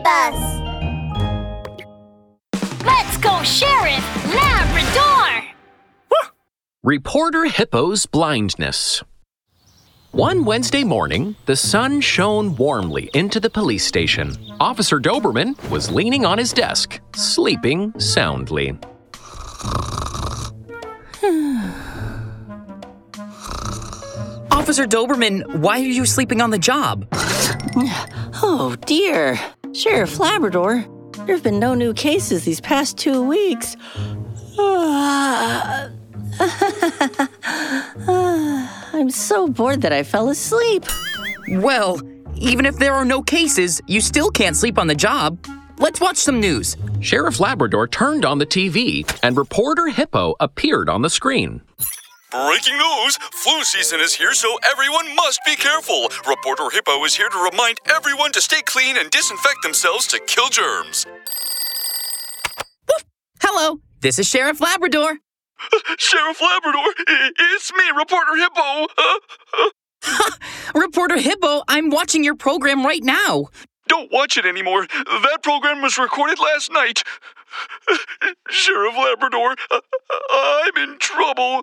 save us! Let's go, Sheriff Labrador! Reporter Hippo's blindness. One Wednesday morning, the sun shone warmly into the police station. Officer Doberman was leaning on his desk, sleeping soundly. Officer Doberman, why are you sleeping on the job? Oh dear. Sheriff Labrador, there have been no new cases these past two weeks. I'm so bored that I fell asleep. Well, even if there are no cases, you still can't sleep on the job. Let's watch some news. Sheriff Labrador turned on the TV, and reporter Hippo appeared on the screen. Breaking news! Flu season is here, so everyone must be careful. Reporter Hippo is here to remind everyone to stay clean and disinfect themselves to kill germs. Hello, this is Sheriff Labrador. Sheriff Labrador, it's me, Reporter Hippo. Uh, Reporter Hippo, I'm watching your program right now. don't watch it anymore. That program was recorded last night. Sheriff Labrador, I'm in trouble.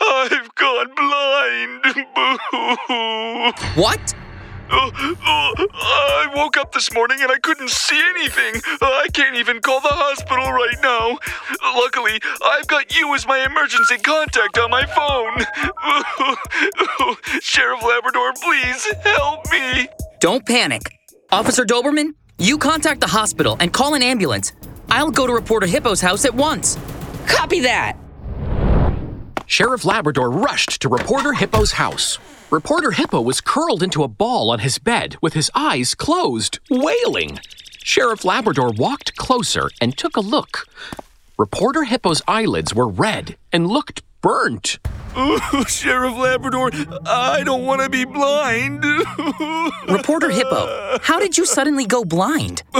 I've gone blind. Boo. What? Uh, uh, I woke up this morning and I couldn't see anything. I can't even call the hospital right now. Luckily, I've got you as my emergency contact on my phone. Sheriff Labrador, please help me. Don't panic. Officer Doberman, you contact the hospital and call an ambulance. I'll go to Reporter Hippo's house at once. Copy that. Sheriff Labrador rushed to Reporter Hippo's house. Reporter Hippo was curled into a ball on his bed with his eyes closed, wailing. Sheriff Labrador walked closer and took a look. Reporter Hippo's eyelids were red and looked burnt. Oh, Sheriff Labrador, I don't want to be blind. Reporter Hippo, how did you suddenly go blind?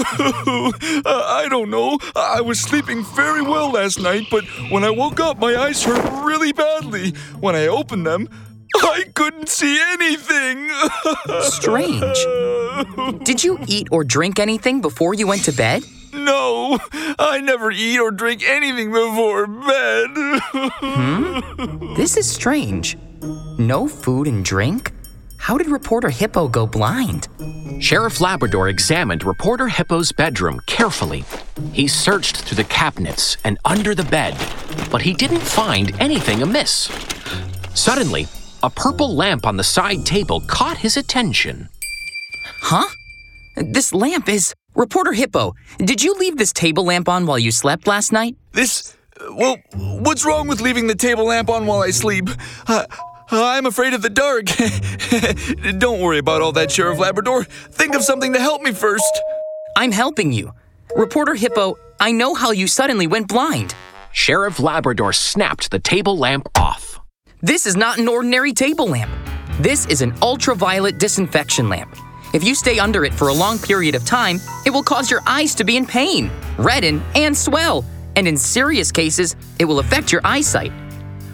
Uh, I don't know. I was sleeping very well last night, but when I woke up, my eyes hurt really badly. When I opened them, I couldn't see anything. Strange. Did you eat or drink anything before you went to bed? No, I never eat or drink anything before bed. hmm? This is strange. No food and drink? How did Reporter Hippo go blind? Sheriff Labrador examined Reporter Hippo's bedroom carefully. He searched through the cabinets and under the bed, but he didn't find anything amiss. Suddenly, a purple lamp on the side table caught his attention. Huh? This lamp is. Reporter Hippo, did you leave this table lamp on while you slept last night? This. Well, what's wrong with leaving the table lamp on while I sleep? Uh, I'm afraid of the dark. Don't worry about all that, Sheriff Labrador. Think of something to help me first. I'm helping you. Reporter Hippo, I know how you suddenly went blind. Sheriff Labrador snapped the table lamp off. This is not an ordinary table lamp. This is an ultraviolet disinfection lamp. If you stay under it for a long period of time, it will cause your eyes to be in pain, redden, and swell. And in serious cases, it will affect your eyesight.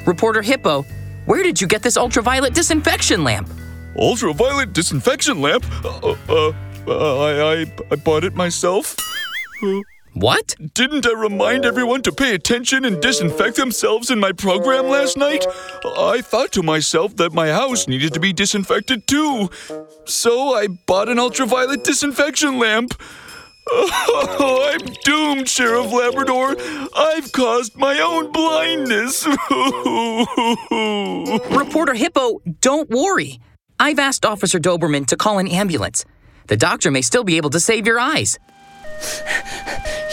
Reporter Hippo, where did you get this ultraviolet disinfection lamp? Ultraviolet disinfection lamp? Uh, uh, uh, I, I, I bought it myself. What? Didn't I remind everyone to pay attention and disinfect themselves in my program last night? I thought to myself that my house needed to be disinfected too. So I bought an ultraviolet disinfection lamp. Oh, I'm doomed, Sheriff Labrador. I've caused my own blindness. Reporter Hippo, don't worry. I've asked Officer Doberman to call an ambulance. The doctor may still be able to save your eyes.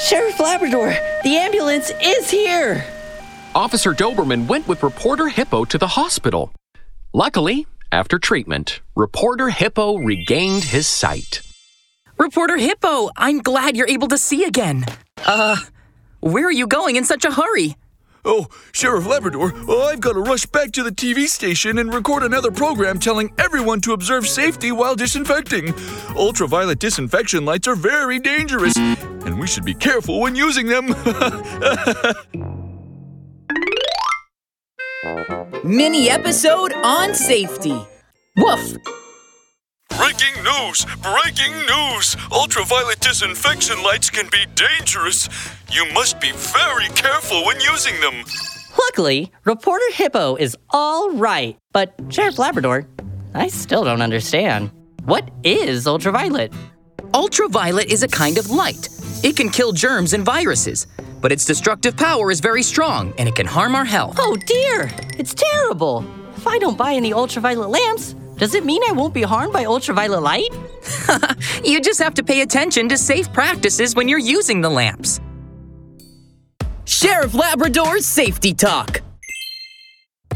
Sheriff Labrador, the ambulance is here. Officer Doberman went with Reporter Hippo to the hospital. Luckily, after treatment, Reporter Hippo regained his sight. Reporter Hippo, I'm glad you're able to see again. Uh, where are you going in such a hurry? Oh, Sheriff Labrador, oh, I've got to rush back to the TV station and record another program telling everyone to observe safety while disinfecting. Ultraviolet disinfection lights are very dangerous, and we should be careful when using them. Mini episode on safety. Woof. Breaking news! Breaking news! Ultraviolet disinfection lights can be dangerous. You must be very careful when using them. Luckily, Reporter Hippo is all right. But, Sheriff Labrador, I still don't understand. What is ultraviolet? Ultraviolet is a kind of light. It can kill germs and viruses, but its destructive power is very strong and it can harm our health. Oh dear, it's terrible. If I don't buy any ultraviolet lamps, does it mean I won't be harmed by ultraviolet light? You just have to pay attention to safe practices when you're using the lamps. Sheriff Labrador's Safety Talk.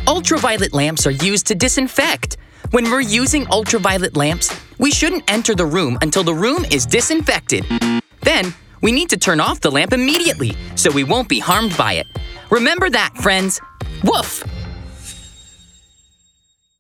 Ultraviolet lamps are used to disinfect. When we're using ultraviolet lamps, we shouldn't enter the room until the room is disinfected. Then, we need to turn off the lamp immediately so we won't be harmed by it. Remember that, friends. Woof!